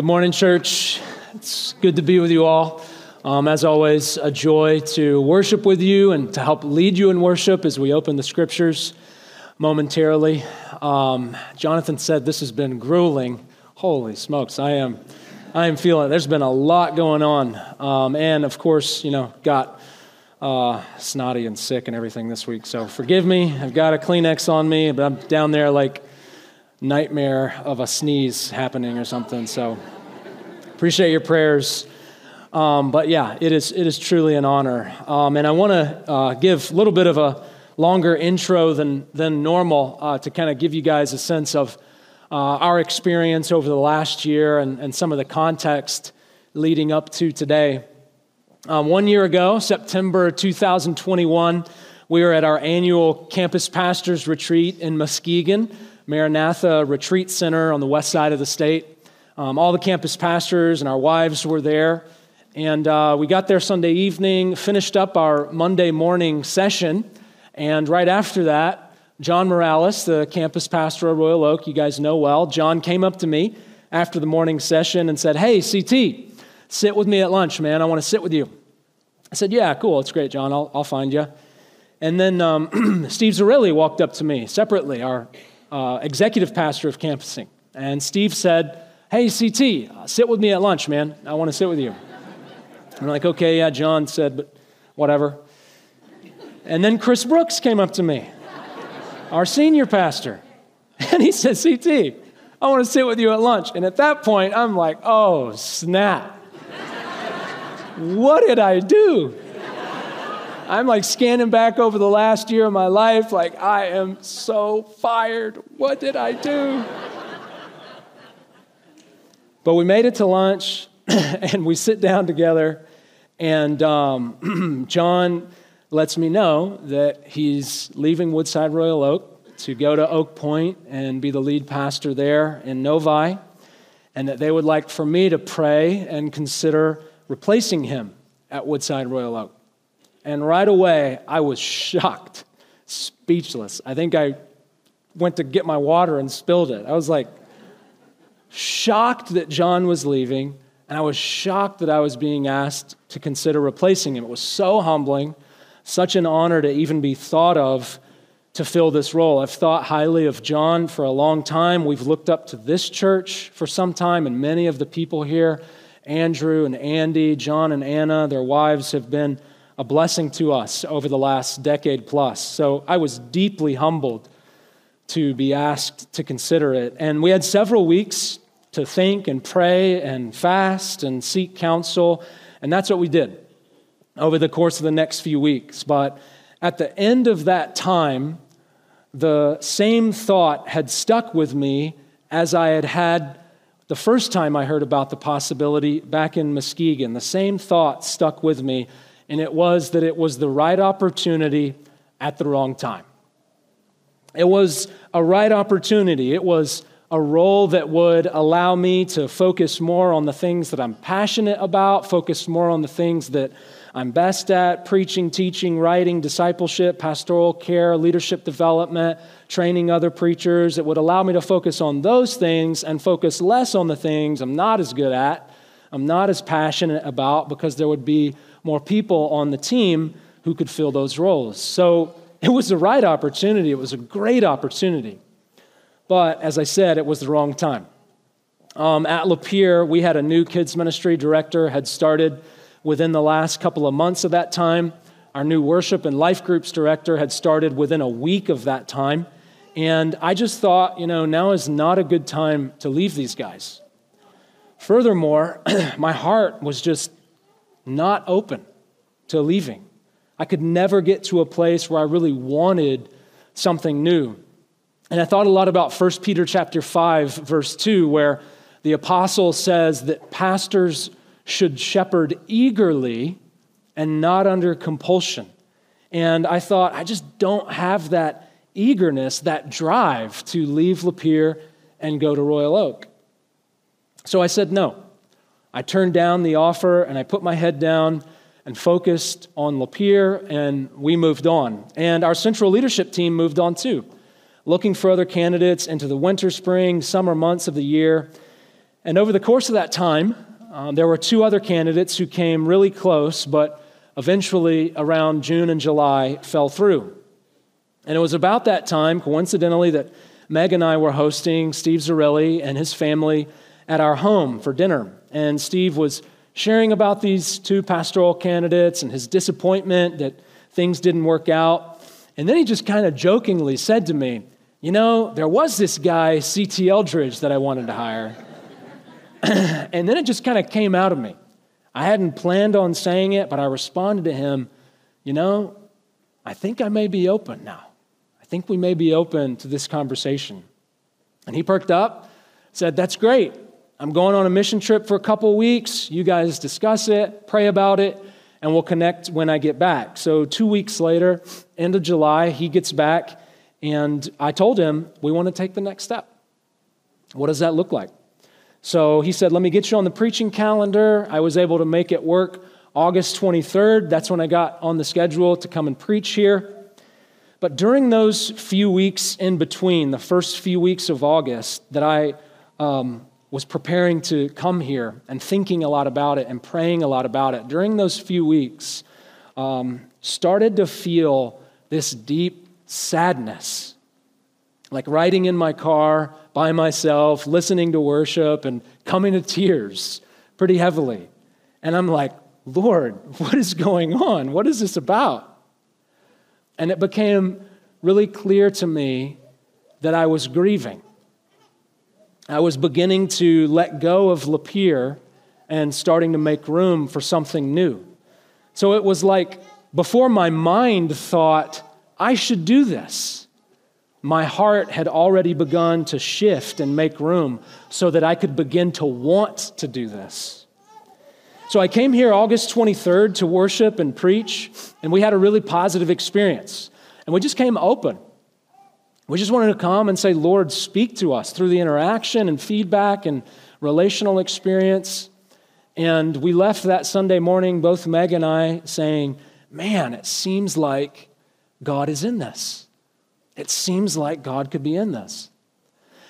Good morning, church. It's good to be with you all. Um, as always, a joy to worship with you and to help lead you in worship as we open the scriptures momentarily. Um, Jonathan said this has been grueling. Holy smokes, I am, I am feeling. It. There's been a lot going on, um, and of course, you know, got uh, snotty and sick and everything this week. So forgive me. I've got a Kleenex on me, but I'm down there like nightmare of a sneeze happening or something. So appreciate your prayers. Um, but yeah, it is, it is truly an honor. Um, and I want to uh, give a little bit of a longer intro than, than normal uh, to kind of give you guys a sense of uh, our experience over the last year and, and some of the context leading up to today. Um, one year ago, September 2021, we were at our annual campus pastors retreat in Muskegon. Maranatha Retreat Center on the west side of the state. Um, all the campus pastors and our wives were there. And uh, we got there Sunday evening, finished up our Monday morning session. And right after that, John Morales, the campus pastor of Royal Oak, you guys know well, John came up to me after the morning session and said, Hey, CT, sit with me at lunch, man. I want to sit with you. I said, Yeah, cool. It's great, John. I'll, I'll find you. And then um, Steve Zarelli walked up to me separately, our uh, executive pastor of campusing. And Steve said, Hey, CT, sit with me at lunch, man. I want to sit with you. I'm like, Okay, yeah, John said, but whatever. And then Chris Brooks came up to me, our senior pastor. And he said, CT, I want to sit with you at lunch. And at that point, I'm like, Oh, snap. what did I do? I'm like scanning back over the last year of my life, like, I am so fired. What did I do? but we made it to lunch and we sit down together, and um, John lets me know that he's leaving Woodside Royal Oak to go to Oak Pointe and be the lead pastor there in Novi, and that they would like for me to pray and consider replacing him at Woodside Royal Oak. And right away, I was shocked, speechless. I think I went to get my water and spilled it. I was like, shocked that John was leaving, and I was shocked that I was being asked to consider replacing him. It was so humbling, such an honor to even be thought of to fill this role. I've thought highly of John for a long time. We've looked up to this church for some time, and many of the people here, Andrew and Andy, John and Anna, their wives have been a blessing to us over the last decade plus. So I was deeply humbled to be asked to consider it. And we had several weeks to think and pray and fast and seek counsel. And that's what we did over the course of the next few weeks. But at the end of that time, the same thought had stuck with me as I had had the first time I heard about the possibility back in Muskegon. The same thought stuck with me and it was that it was the right opportunity at the wrong time. It was a right opportunity. It was a role that would allow me to focus more on the things that I'm passionate about, focus more on the things that I'm best at preaching, teaching, writing, discipleship, pastoral care, leadership development, training other preachers. It would allow me to focus on those things and focus less on the things I'm not as good at, I'm not as passionate about, because there would be more people on the team who could fill those roles. So it was the right opportunity. It was a great opportunity. But as I said, it was the wrong time. Um, at Lapeer, we had a new kids ministry director, had started within the last couple of months of that time. Our new worship and life groups director had started within a week of that time. And I just thought, you know, now is not a good time to leave these guys. Furthermore, my heart was just not open to leaving. I could never get to a place where I really wanted something new. And I thought a lot about 1 Peter chapter 5 verse 2 where the apostle says that pastors should shepherd eagerly and not under compulsion. And I thought I just don't have that eagerness, that drive to leave Lapeer and go to Royal Oak. So I said no. I turned down the offer and I put my head down and focused on Lapeer, and we moved on. And our central leadership team moved on too, looking for other candidates into the winter, spring, summer months of the year. And over the course of that time, um, there were two other candidates who came really close, but eventually around June and July fell through. And it was about that time, coincidentally, that Meg and I were hosting Steve Zarelli and his family at our home for dinner. And Steve was sharing about these two pastoral candidates and his disappointment that things didn't work out. And then he just kind of jokingly said to me, You know, there was this guy, C.T. Eldridge, that I wanted to hire. and then it just kind of came out of me. I hadn't planned on saying it, but I responded to him, You know, I think I may be open now. I think we may be open to this conversation. And he perked up, said, That's great. I'm going on a mission trip for a couple weeks. You guys discuss it, pray about it, and we'll connect when I get back. So, two weeks later, end of July, he gets back, and I told him, We want to take the next step. What does that look like? So he said, Let me get you on the preaching calendar. I was able to make it work August 23rd. That's when I got on the schedule to come and preach here. But during those few weeks in between, the first few weeks of August, that I um, was preparing to come here and thinking a lot about it and praying a lot about it, during those few weeks, um, started to feel this deep sadness. Like riding in my car by myself, listening to worship, and coming to tears pretty heavily. And I'm like, Lord, what is going on? What is this about? And it became really clear to me that I was grieving. I was beginning to let go of Lapeer and starting to make room for something new. So it was like before my mind thought, I should do this, my heart had already begun to shift and make room so that I could begin to want to do this. So I came here August 23rd to worship and preach, and we had a really positive experience. And we just came open. We just wanted to come and say, Lord, speak to us through the interaction and feedback and relational experience. And we left that Sunday morning, both Meg and I, saying, Man, it seems like God is in this. It seems like God could be in this.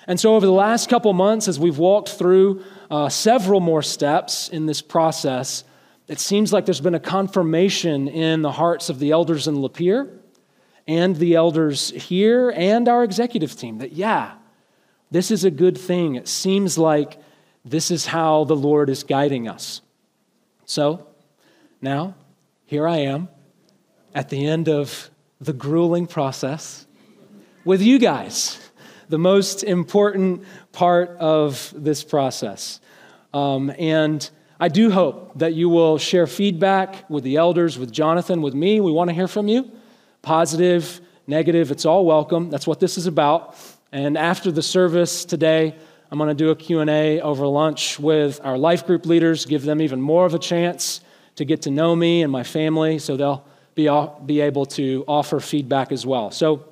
And so, over the last couple months, as we've walked through uh, several more steps in this process, it seems like there's been a confirmation in the hearts of the elders in Lapeer and the elders here and our executive team that, yeah, this is a good thing. It seems like this is how the Lord is guiding us. So now, here I am at the end of the grueling process with you guys, the most important part of this process. Um, and I do hope that you will share feedback with the elders, with Jonathan, with me. We want to hear from you positive, negative, it's all welcome. That's what this is about. And after the service today, I'm going to do a Q&A over lunch with our life group leaders, give them even more of a chance to get to know me and my family so they'll be, be able to offer feedback as well. So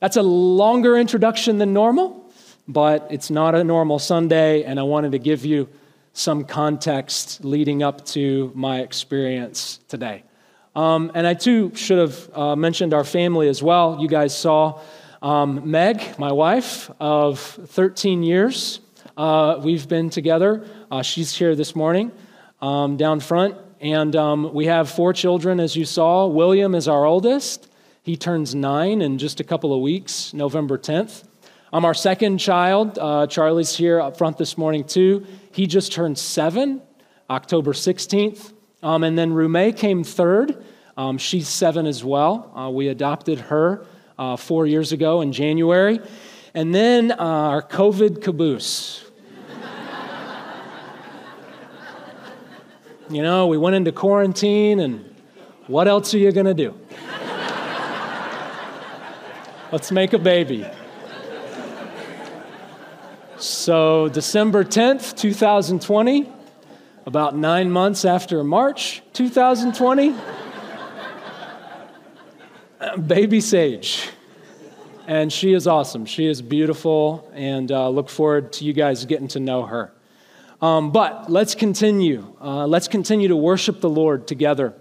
that's a longer introduction than normal, but it's not a normal Sunday, and I wanted to give you some context leading up to my experience today. Um, and I too should have uh, mentioned our family as well. You guys saw um, Meg, my wife of 13 years. Uh, we've been together. Uh, she's here this morning um, down front. And um, we have four children, as you saw. William is our oldest. He turns nine in just a couple of weeks, November 10th. I'm our second child. Uh, Charlie's here up front this morning, too. He just turned seven, October 16th. Um, and then Rume came third. Um, she's seven as well. Uh, we adopted her uh, four years ago in January. And then uh, our COVID caboose. you know, we went into quarantine, and what else are you going to do? Let's make a baby. So, December 10th, 2020, about nine months after March 2020, baby Sage. And she is awesome. She is beautiful, and uh, look forward to you guys getting to know her. Um, but let's continue. Uh, let's continue to worship the Lord together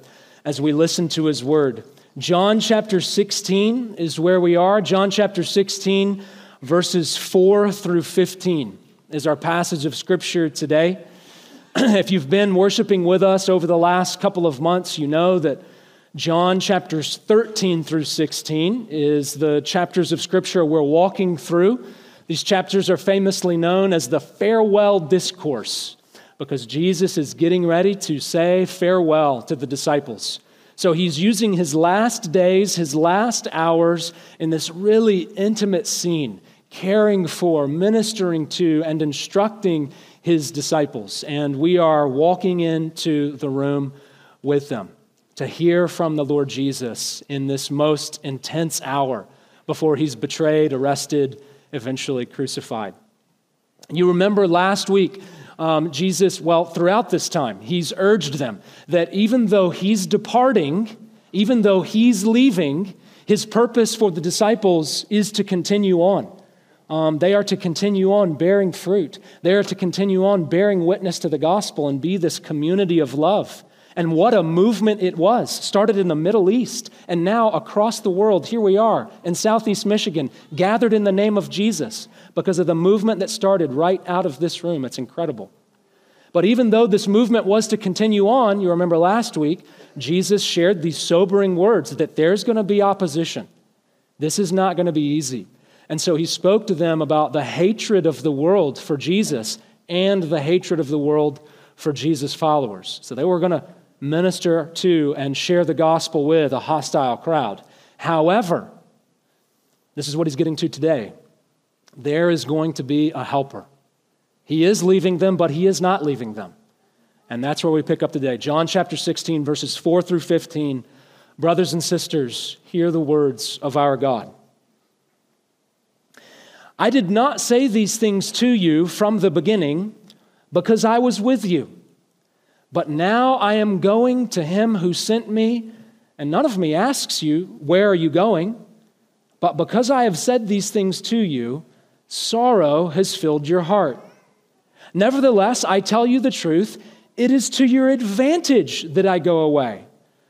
as we listen to his word. John chapter 16 is where we are. John chapter 16, verses 4 through 15. is our passage of Scripture today. if you've been worshiping with us over the last couple of months, you know that John chapters 13 through 16 is the chapters of Scripture we're walking through. These chapters are famously known as the farewell discourse because Jesus is getting ready to say farewell to the disciples. So he's using his last days, his last hours in this really intimate scene, caring for, ministering to, and instructing his disciples. And we are walking into the room with them to hear from the Lord Jesus in this most intense hour before he's betrayed, arrested, eventually crucified. You remember last week, um, Jesus, well, throughout this time, he's urged them that even though he's departing, even though he's leaving, his purpose for the disciples is to continue on. Um, they are to continue on bearing fruit. They are to continue on bearing witness to the gospel and be this community of love. And what a movement it was. Started in the Middle East, and now across the world, here we are in Southeast Michigan, gathered in the name of Jesus because of the movement that started right out of this room. It's incredible. But even though this movement was to continue on, you remember last week, Jesus shared these sobering words that there's going to be opposition. This is not going to be easy. And so he spoke to them about the hatred of the world for Jesus and the hatred of the world for Jesus' followers. So they were going to minister to and share the gospel with a hostile crowd. However, this is what he's getting to today. There is going to be a helper. He is leaving them, but he is not leaving them. And that's where we pick up today. John chapter 16, verses 4 through 15. Brothers and sisters, hear the words of our God. I did not say these things to you from the beginning because I was with you. But now I am going to him who sent me, and none of me asks you, Where are you going? But because I have said these things to you, sorrow has filled your heart. Nevertheless, I tell you the truth, it is to your advantage that I go away.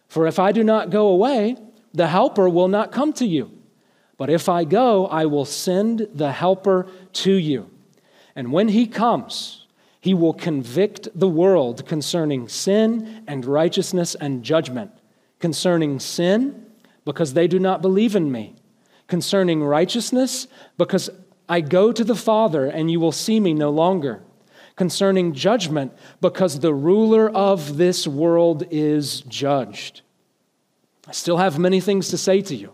For if I do not go away, the Helper will not come to you. But if I go, I will send the Helper to you. And when he comes, he will convict the world concerning sin and righteousness and judgment. Concerning sin, because they do not believe in me. Concerning righteousness, because I go to the Father and you will see me no longer. Concerning judgment, because the ruler of this world is judged. I still have many things to say to you,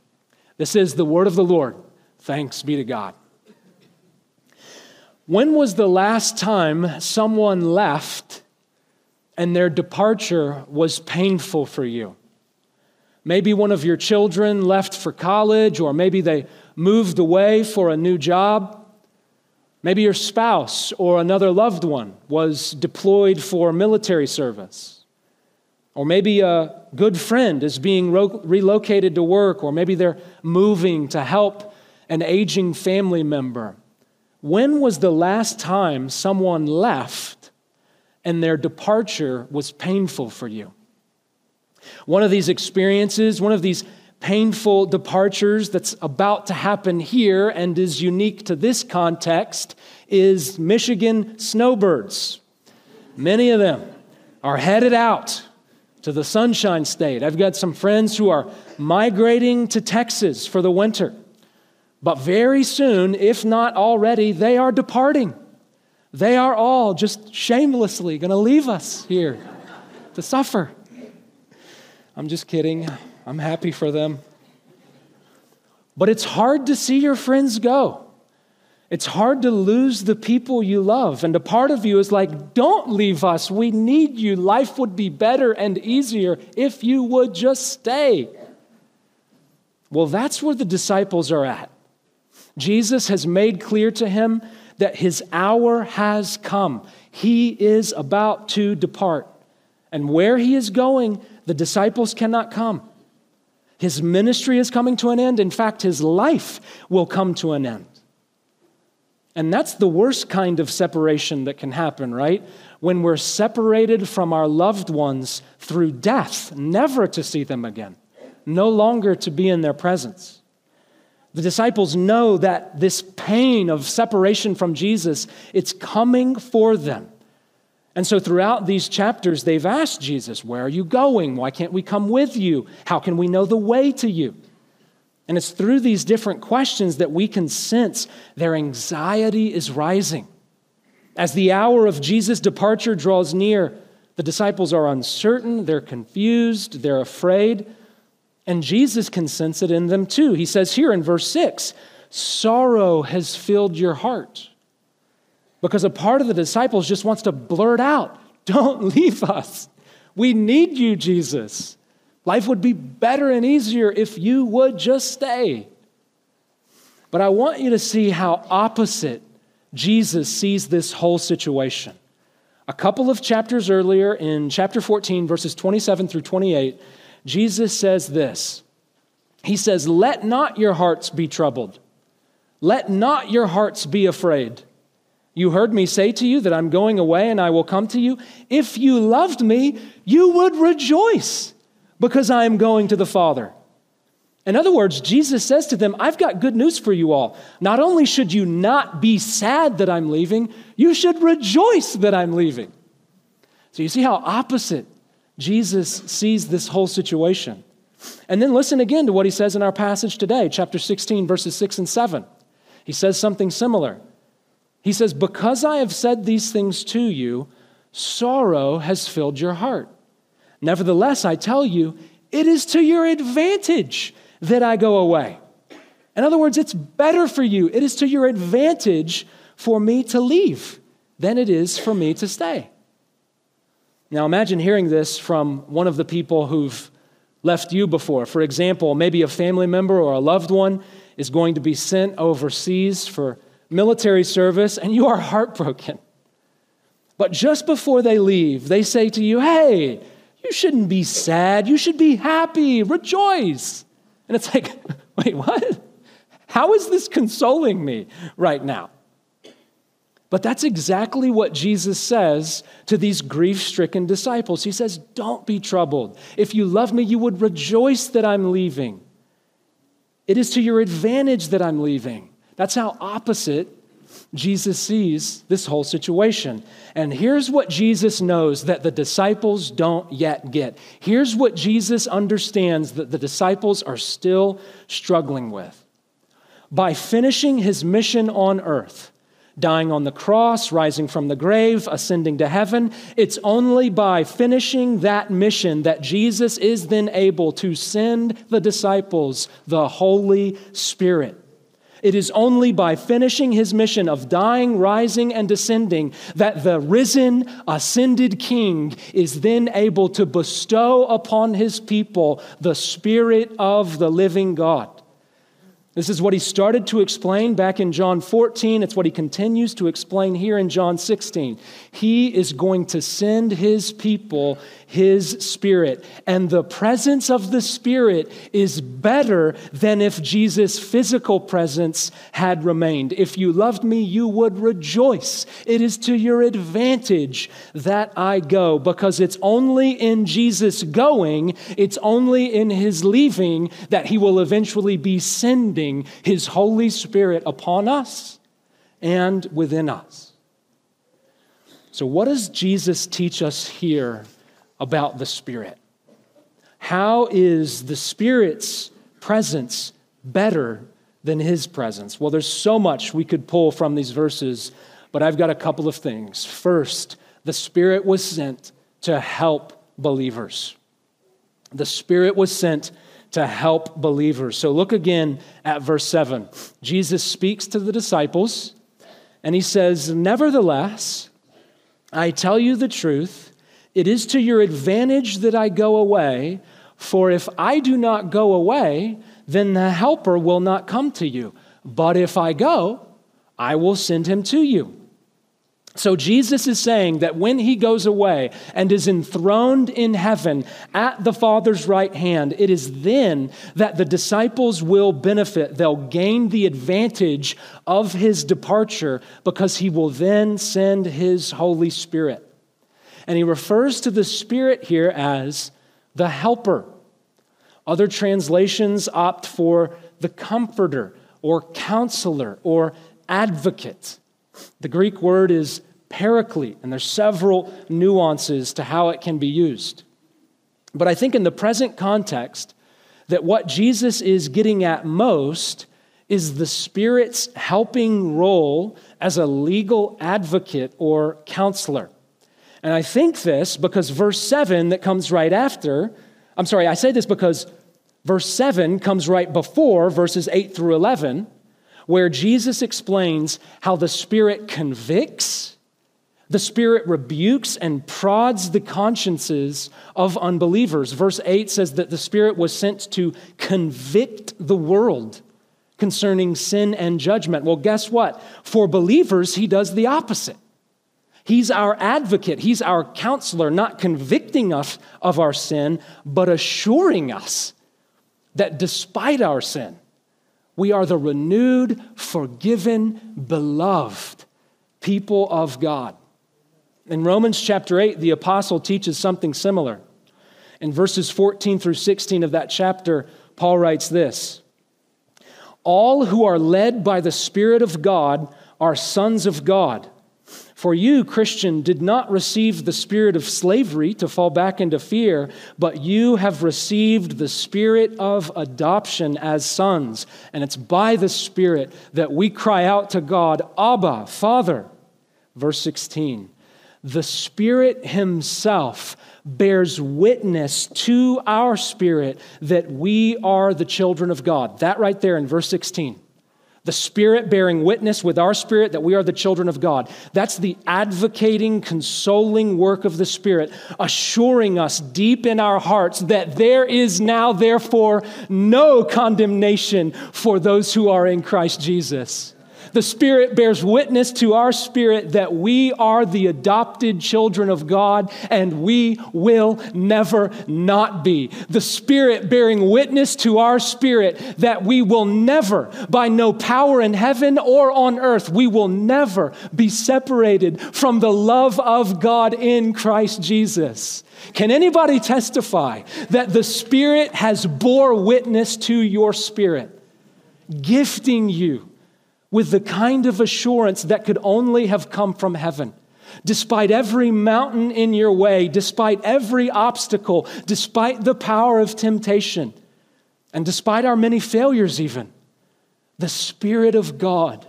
This is the word of the Lord. Thanks be to God. When was the last time someone left and their departure was painful for you? Maybe one of your children left for college, or maybe they moved away for a new job. Maybe your spouse or another loved one was deployed for military service. Or maybe a good friend is being relocated to work, or maybe they're moving to help an aging family member. When was the last time someone left and their departure was painful for you? One of these experiences, one of these painful departures that's about to happen here and is unique to this context is Michigan snowbirds. Many of them are headed out to the Sunshine State. I've got some friends who are migrating to Texas for the winter. But very soon, if not already, they are departing. They are all just shamelessly going to leave us here to suffer. I'm just kidding. I'm happy for them. But it's hard to see your friends go. It's hard to lose the people you love. And a part of you is like, don't leave us. We need you. Life would be better and easier if you would just stay. Well, that's where the disciples are at. Jesus has made clear to him that his hour has come. He is about to depart. And where he is going, the disciples cannot come. His ministry is coming to an end. In fact, his life will come to an end. And that's the worst kind of separation that can happen, right? When we're separated from our loved ones through death, never to see them again, no longer to be in their presence. The disciples know that this pain of separation from Jesus, it's coming for them. And so throughout these chapters, they've asked Jesus, Where are you going? Why can't we come with you? How can we know the way to you? And it's through these different questions that we can sense their anxiety is rising. As the hour of Jesus' departure draws near, the disciples are uncertain, they're confused, they're afraid. And Jesus can sense it in them too. He says here in verse 6 sorrow has filled your heart. Because a part of the disciples just wants to blurt out, Don't leave us. We need you, Jesus. Life would be better and easier if you would just stay. But I want you to see how opposite Jesus sees this whole situation. A couple of chapters earlier, in chapter 14, verses 27 through 28, Jesus says this He says, Let not your hearts be troubled, let not your hearts be afraid. You heard me say to you that I'm going away and I will come to you. If you loved me, you would rejoice because I am going to the Father. In other words, Jesus says to them, I've got good news for you all. Not only should you not be sad that I'm leaving, you should rejoice that I'm leaving. So you see how opposite Jesus sees this whole situation. And then listen again to what he says in our passage today, chapter 16, verses 6 and 7. He says something similar. He says, Because I have said these things to you, sorrow has filled your heart. Nevertheless, I tell you, it is to your advantage that I go away. In other words, it's better for you. It is to your advantage for me to leave than it is for me to stay. Now, imagine hearing this from one of the people who've left you before. For example, maybe a family member or a loved one is going to be sent overseas for military service, and you are heartbroken. But just before they leave, they say to you, Hey, you shouldn't be sad. You should be happy. Rejoice. And it's like, Wait, what? How is this consoling me right now? But that's exactly what Jesus says to these grief stricken disciples. He says, Don't be troubled. If you love me, you would rejoice that I'm leaving. It is to your advantage that I'm leaving. That's how opposite Jesus sees this whole situation. And here's what Jesus knows that the disciples don't yet get. Here's what Jesus understands that the disciples are still struggling with. By finishing his mission on earth, dying on the cross, rising from the grave, ascending to heaven. It's only by finishing that mission that Jesus is then able to send the disciples the Holy Spirit. It is only by finishing his mission of dying, rising, and descending that the risen, ascended King is then able to bestow upon his people the Spirit of the living God. This is what he started to explain back in John 14. It's what he continues to explain here in John 16. He is going to send his people his spirit. And the presence of the spirit is better than if Jesus' physical presence had remained. If you loved me, you would rejoice. It is to your advantage that I go because it's only in Jesus going, it's only in his leaving that he will eventually be sending his Holy Spirit upon us and within us. So, what does Jesus teach us here about the Spirit. How is the Spirit's presence better than His presence? Well, there's so much we could pull from these verses, but I've got a couple of things. First, the Spirit was sent to help believers. The Spirit was sent to help believers. So look again at verse 7. Jesus speaks to the disciples and he says, Nevertheless, I tell you the truth. It is to your advantage that I go away, for if I do not go away, then the Helper will not come to you. But if I go, I will send him to you. So Jesus is saying that when he goes away and is enthroned in heaven at the Father's right hand, it is then that the disciples will benefit. They'll gain the advantage of his departure because he will then send his Holy Spirit. And he refers to the Spirit here as the helper. Other translations opt for the comforter or counselor or advocate. The Greek word is paraclete, and there's several nuances to how it can be used. But I think in the present context, that what Jesus is getting at most is the Spirit's helping role as a legal advocate or counselor. And I think this because verse 7 that comes right after, I'm sorry, I say this because verse 7 comes right before verses 8 through 11 where Jesus explains how the Spirit convicts, the Spirit rebukes and prods the consciences of unbelievers. Verse 8 says that the Spirit was sent to convict the world concerning sin and judgment. Well, guess what? For believers, he does the opposite. He's our advocate, he's our counselor, not convicting us of our sin, but assuring us that despite our sin, we are the renewed, forgiven, beloved people of God. In Romans chapter 8, the apostle teaches something similar. In verses 14 through 16 of that chapter, Paul writes this All who are led by the Spirit of God are sons of God. For you, Christian, did not receive the spirit of slavery to fall back into fear, but you have received the spirit of adoption as sons. And it's by the Spirit that we cry out to God, Abba, Father. Verse 16 The Spirit Himself bears witness to our spirit that we are the children of God. That right there in verse 16 the Spirit bearing witness with our spirit that we are the children of God. That's the advocating, consoling work of the Spirit, assuring us deep in our hearts that there is now, therefore, no condemnation for those who are in Christ Jesus. The Spirit bears witness to our spirit that we are the adopted children of God and we will never not be. The Spirit bearing witness to our spirit that we will never, by no power in heaven or on earth, we will never be separated from the love of God in Christ Jesus. Can anybody testify that the Spirit has bore witness to your spirit, gifting you? With the kind of assurance that could only have come from heaven. Despite every mountain in your way, despite every obstacle, despite the power of temptation, and despite our many failures, even, the Spirit of God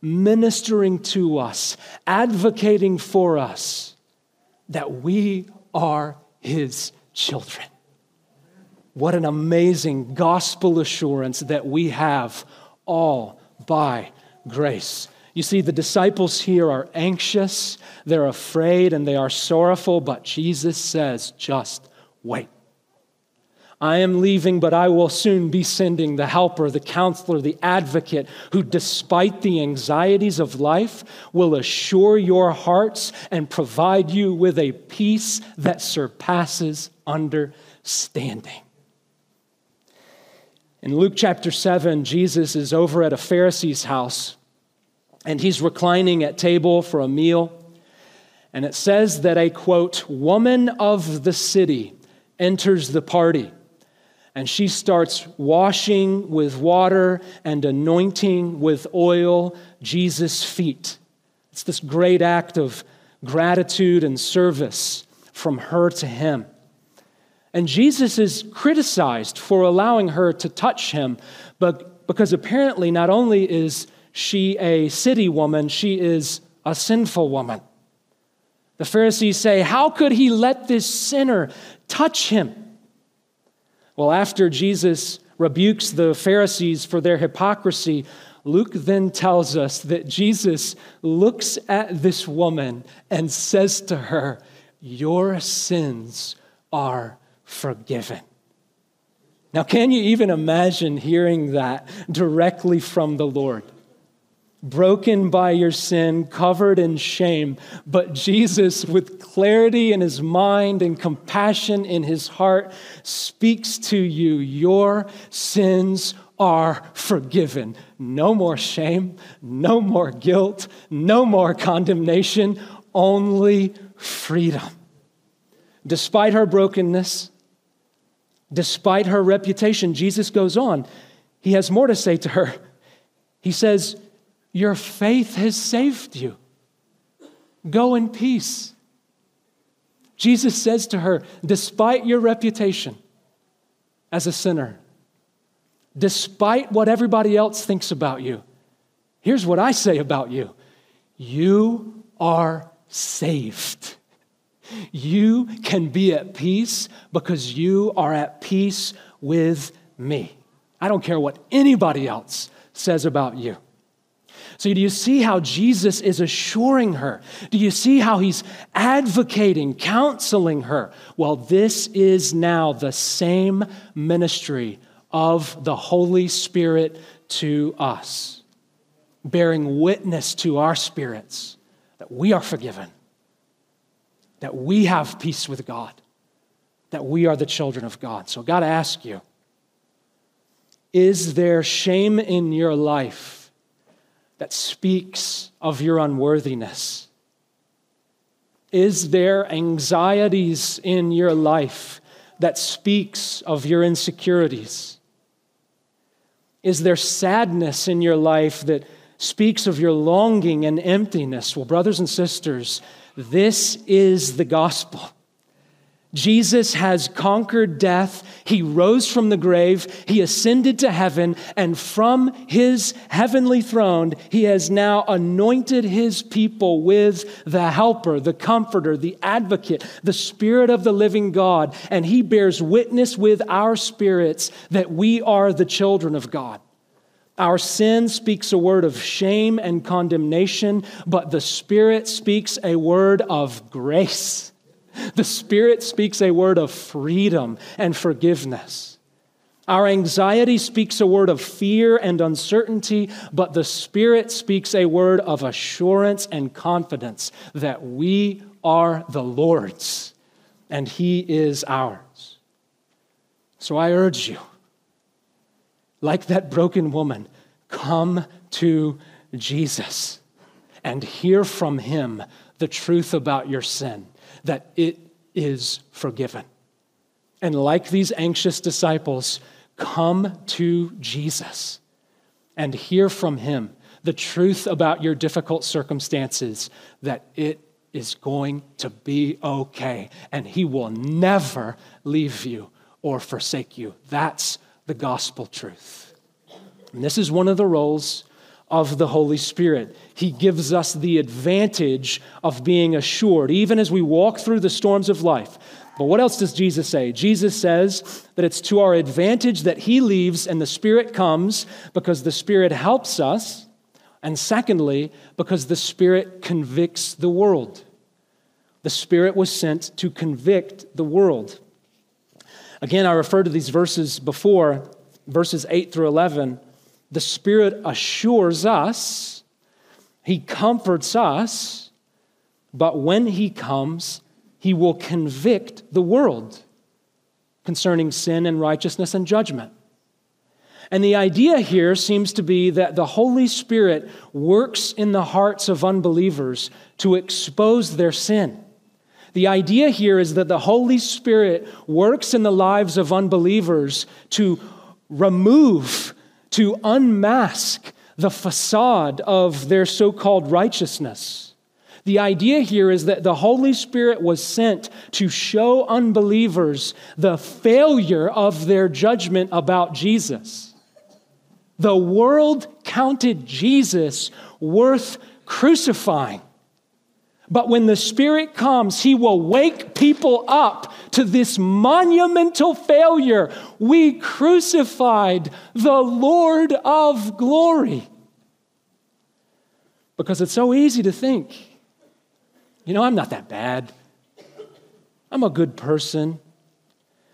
ministering to us, advocating for us that we are His children. What an amazing gospel assurance that we have all by grace. You see, the disciples here are anxious, they're afraid, and they are sorrowful, but Jesus says, just wait. I am leaving, but I will soon be sending the helper, the counselor, the advocate, who, despite the anxieties of life, will assure your hearts and provide you with a peace that surpasses understanding. In Luke chapter 7, Jesus is over at a Pharisee's house and he's reclining at table for a meal. And it says that a quote, woman of the city enters the party. And she starts washing with water and anointing with oil Jesus' feet. It's this great act of gratitude and service from her to him. And Jesus is criticized for allowing her to touch him, but because apparently not only is she a city woman, she is a sinful woman. The Pharisees say, How could he let this sinner touch him? Well, after Jesus rebukes the Pharisees for their hypocrisy, Luke then tells us that Jesus looks at this woman and says to her, Your sins are forgiven. Now, can you even imagine hearing that directly from the Lord? Broken by your sin, covered in shame. But Jesus, with clarity in his mind and compassion in his heart, speaks to you Your sins are forgiven. No more shame, no more guilt, no more condemnation, only freedom. Despite her brokenness, despite her reputation, Jesus goes on. He has more to say to her. He says, Your faith has saved you. Go in peace. Jesus says to her, Despite your reputation as a sinner, despite what everybody else thinks about you, here's what I say about you you are saved. You can be at peace because you are at peace with me. I don't care what anybody else says about you. So, do you see how Jesus is assuring her? Do you see how he's advocating, counseling her? Well, this is now the same ministry of the Holy Spirit to us, bearing witness to our spirits that we are forgiven, that we have peace with God, that we are the children of God. So, God, I ask you, is there shame in your life that speaks of your unworthiness? Is there anxieties in your life that speaks of your insecurities? Is there sadness in your life that speaks of your longing and emptiness? Well, brothers and sisters, this is the gospel. Jesus has conquered death. He rose from the grave. He ascended to heaven. And from his heavenly throne, he has now anointed his people with the helper, the comforter, the advocate, the spirit of the living God. And he bears witness with our spirits that we are the children of God. Our sin speaks a word of shame and condemnation, but the Spirit speaks a word of grace. The Spirit speaks a word of freedom and forgiveness. Our anxiety speaks a word of fear and uncertainty, but the Spirit speaks a word of assurance and confidence that we are the Lord's and He is ours. So I urge you, like that broken woman, come to Jesus and hear from Him the truth about your sin that it is forgiven. And like these anxious disciples, come to Jesus and hear from him the truth about your difficult circumstances that it is going to be okay and he will never leave you or forsake you. That's the gospel truth. And this is one of the roles of the Holy Spirit. He gives us the advantage of being assured, even as we walk through the storms of life. But what else does Jesus say? Jesus says that it's to our advantage that He leaves and the Spirit comes because the Spirit helps us. And secondly, because the Spirit convicts the world. The Spirit was sent to convict the world. Again, I referred to these verses before, verses 8 through 11 the Spirit assures us, He comforts us, but when He comes, He will convict the world concerning sin and righteousness and judgment. And the idea here seems to be that the Holy Spirit works in the hearts of unbelievers to expose their sin. The idea here is that the Holy Spirit works in the lives of unbelievers to remove to unmask the facade of their so called righteousness. The idea here is that the Holy Spirit was sent to show unbelievers the failure of their judgment about Jesus. The world counted Jesus worth crucifying. But when the Spirit comes, He will wake people up to this monumental failure. We crucified the Lord of glory. Because it's so easy to think, you know, I'm not that bad. I'm a good person.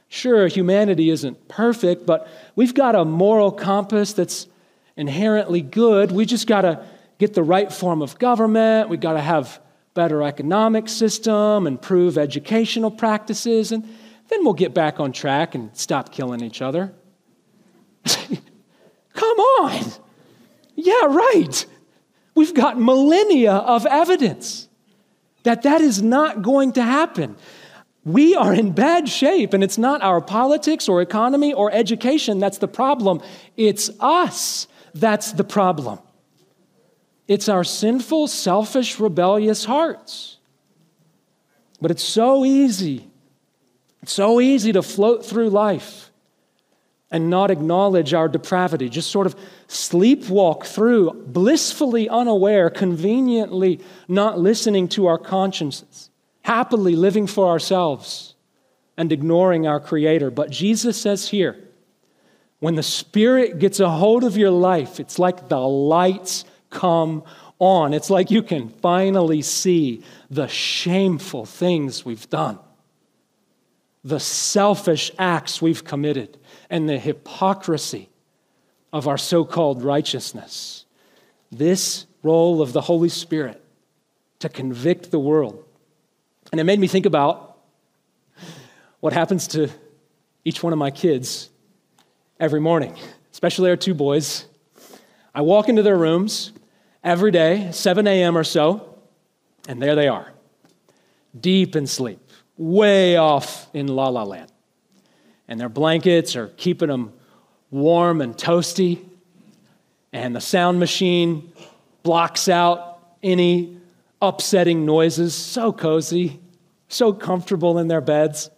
Sure, humanity isn't perfect, but we've got a moral compass that's inherently good. We just got to get the right form of government. We got to have better economic system, improve educational practices, and then we'll get back on track and stop killing each other. Come on. Yeah, right. We've got millennia of evidence that that is not going to happen. We are in bad shape, and it's not our politics or economy or education that's the problem. It's us that's the problem. It's our sinful, selfish, rebellious hearts. But it's so easy. It's so easy to float through life and not acknowledge our depravity, just sort of sleepwalk through, blissfully unaware, conveniently not listening to our consciences, happily living for ourselves and ignoring our Creator. But Jesus says here, when the Spirit gets a hold of your life, it's like the lights come on. It's like you can finally see the shameful things we've done, the selfish acts we've committed and the hypocrisy of our so called righteousness. This role of the Holy Spirit to convict the world. And it made me think about what happens to each one of my kids every morning, especially our two boys. I walk into their rooms every day, 7 a.m. or so, and there they are, deep in sleep, way off in la la land and their blankets are keeping them warm and toasty, and the sound machine blocks out any upsetting noises. So cozy, so comfortable in their beds.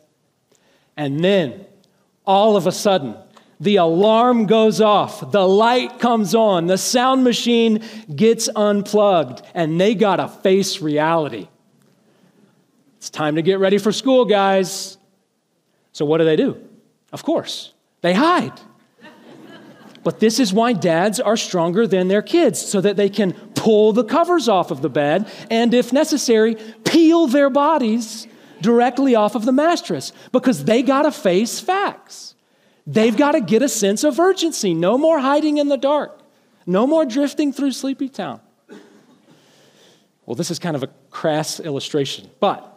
And then, all of a sudden, the alarm goes off, the light comes on, the sound machine gets unplugged, and they got to face reality. It's time to get ready for school, guys. So, what do they do? Of course, they hide. But this is why dads are stronger than their kids, so that they can pull the covers off of the bed and, if necessary, peel their bodies directly off of the mattress because they got to face facts. They've got to get a sense of urgency. No more hiding in the dark, no more drifting through Sleepy Town. Well, this is kind of a crass illustration, but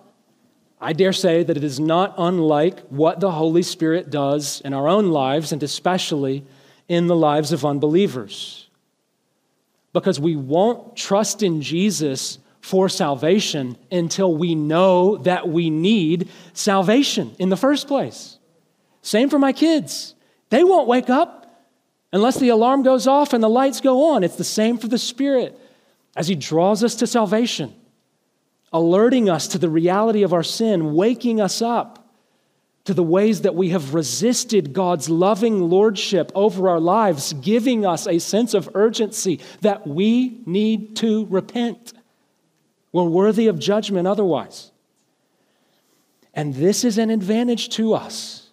I dare say that it is not unlike what the Holy Spirit does in our own lives, and especially in the lives of unbelievers. Because we won't trust in Jesus for salvation until we know that we need salvation in the first place. Same for my kids. They won't wake up unless the alarm goes off and the lights go on. It's the same for the Spirit as He draws us to salvation alerting us to the reality of our sin, waking us up to the ways that we have resisted God's loving lordship over our lives, giving us a sense of urgency that we need to repent. We're worthy of judgment otherwise. And this is an advantage to us.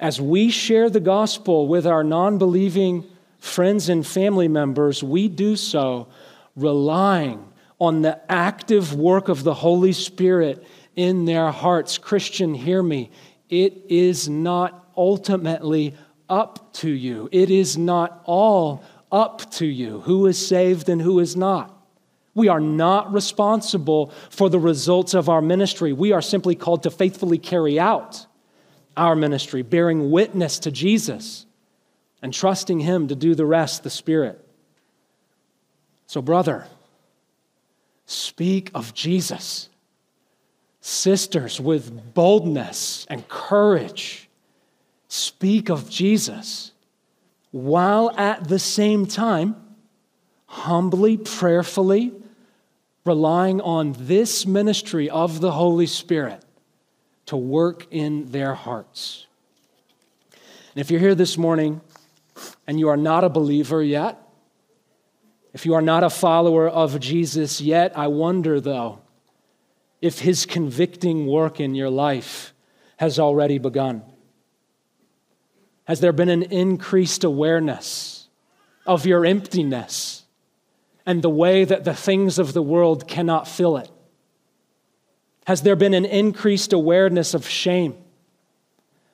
As we share the gospel with our non believing friends and family members, we do so relying on the active work of the Holy Spirit in their hearts. Christian, hear me. It is not ultimately up to you, it is not all up to you who is saved and who is not. We are not responsible for the results of our ministry. We are simply called to faithfully carry out our ministry, bearing witness to Jesus and trusting Him to do the rest, the Spirit. So, brother, Speak of Jesus. Sisters, with boldness and courage, speak of Jesus while at the same time, humbly, prayerfully, relying on this ministry of the Holy Spirit to work in their hearts. And if you're here this morning and you are not a believer yet, if you are not a follower of Jesus yet, I wonder, though, if his convicting work in your life has already begun. Has there been an increased awareness of your emptiness and the way that the things of the world cannot fill it? Has there been an increased awareness of shame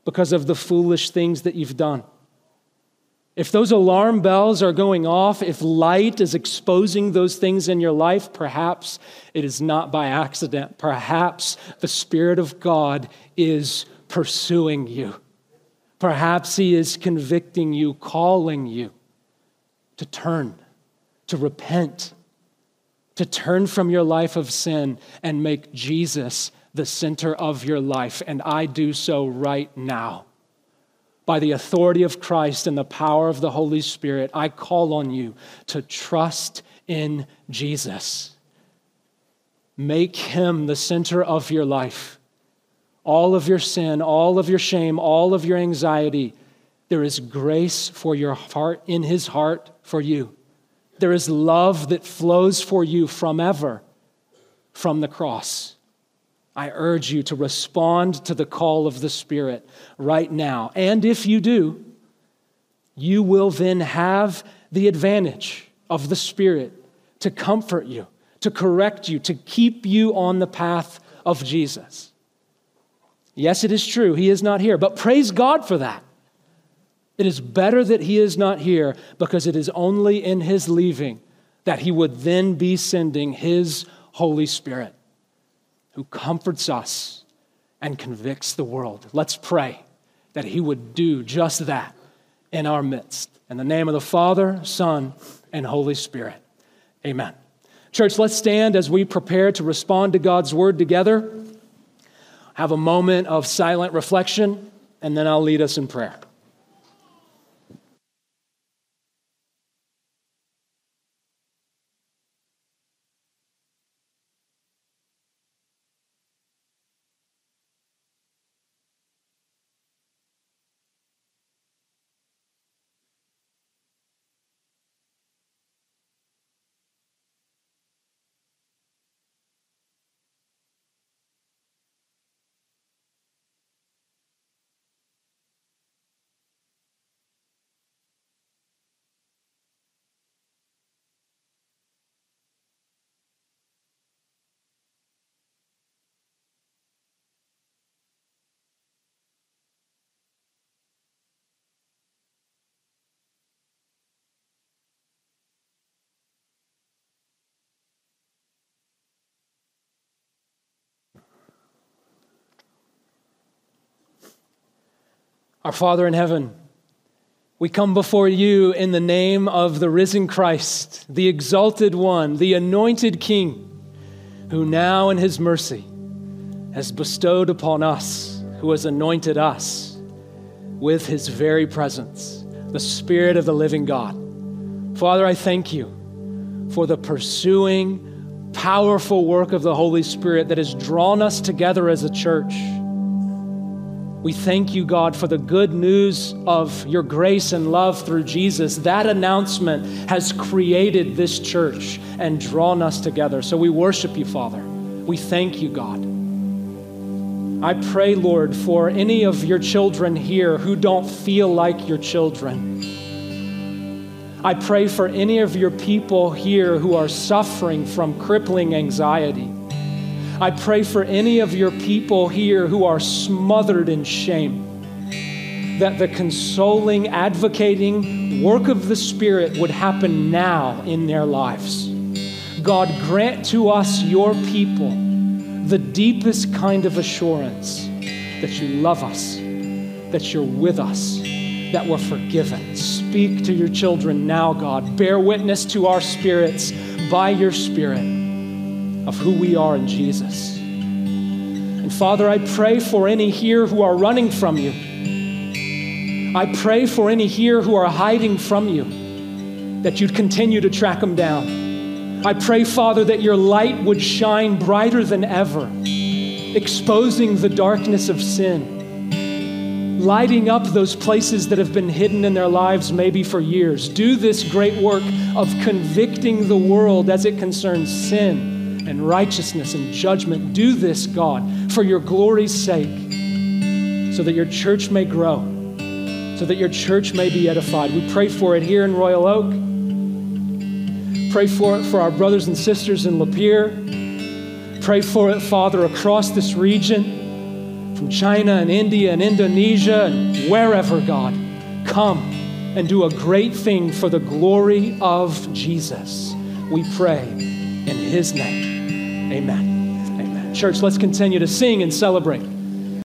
because of the foolish things that you've done? If those alarm bells are going off, if light is exposing those things in your life, perhaps it is not by accident. Perhaps the Spirit of God is pursuing you. Perhaps He is convicting you, calling you to turn, to repent, to turn from your life of sin and make Jesus the center of your life. And I do so right now. By the authority of Christ and the power of the Holy Spirit, I call on you to trust in Jesus. Make him the center of your life. All of your sin, all of your shame, all of your anxiety, there is grace for your heart, in his heart for you. There is love that flows for you from ever from the cross. I urge you to respond to the call of the Spirit right now. And if you do, you will then have the advantage of the Spirit to comfort you, to correct you, to keep you on the path of Jesus. Yes, it is true, He is not here, but praise God for that. It is better that He is not here because it is only in His leaving that He would then be sending His Holy Spirit who comforts us and convicts the world. Let's pray that He would do just that in our midst. In the name of the Father, Son, and Holy Spirit. Amen. Church, let's stand as we prepare to respond to God's word together. Have a moment of silent reflection, and then I'll lead us in prayer. Our Father in heaven, we come before you in the name of the risen Christ, the exalted one, the anointed King, who now in his mercy has bestowed upon us, who has anointed us with his very presence, the Spirit of the living God. Father, I thank you for the pursuing, powerful work of the Holy Spirit that has drawn us together as a church we thank you, God, for the good news of your grace and love through Jesus. That announcement has created this church and drawn us together. So we worship you, Father. We thank you, God. I pray, Lord, for any of your children here who don't feel like your children. I pray for any of your people here who are suffering from crippling anxiety. I pray for any of your people here who are smothered in shame that the consoling, advocating work of the Spirit would happen now in their lives. God, grant to us, your people, the deepest kind of assurance that you love us, that you're with us, that we're forgiven. Speak to your children now, God. Bear witness to our spirits by your Spirit of who we are in Jesus. And Father, I pray for any here who are running from you. I pray for any here who are hiding from you, that you'd continue to track them down. I pray, Father, that your light would shine brighter than ever, exposing the darkness of sin, lighting up those places that have been hidden in their lives maybe for years. Do this great work of convicting the world as it concerns sin and righteousness and judgment. Do this, God, for your glory's sake, so that your church may grow, so that your church may be edified. We pray for it here in Royal Oak. Pray for it for our brothers and sisters in Lapeer. Pray for it, Father, across this region, from China and India and Indonesia and wherever, God. Come and do a great thing for the glory of Jesus. We pray in his name. Amen. Amen. Church, let's continue to sing and celebrate.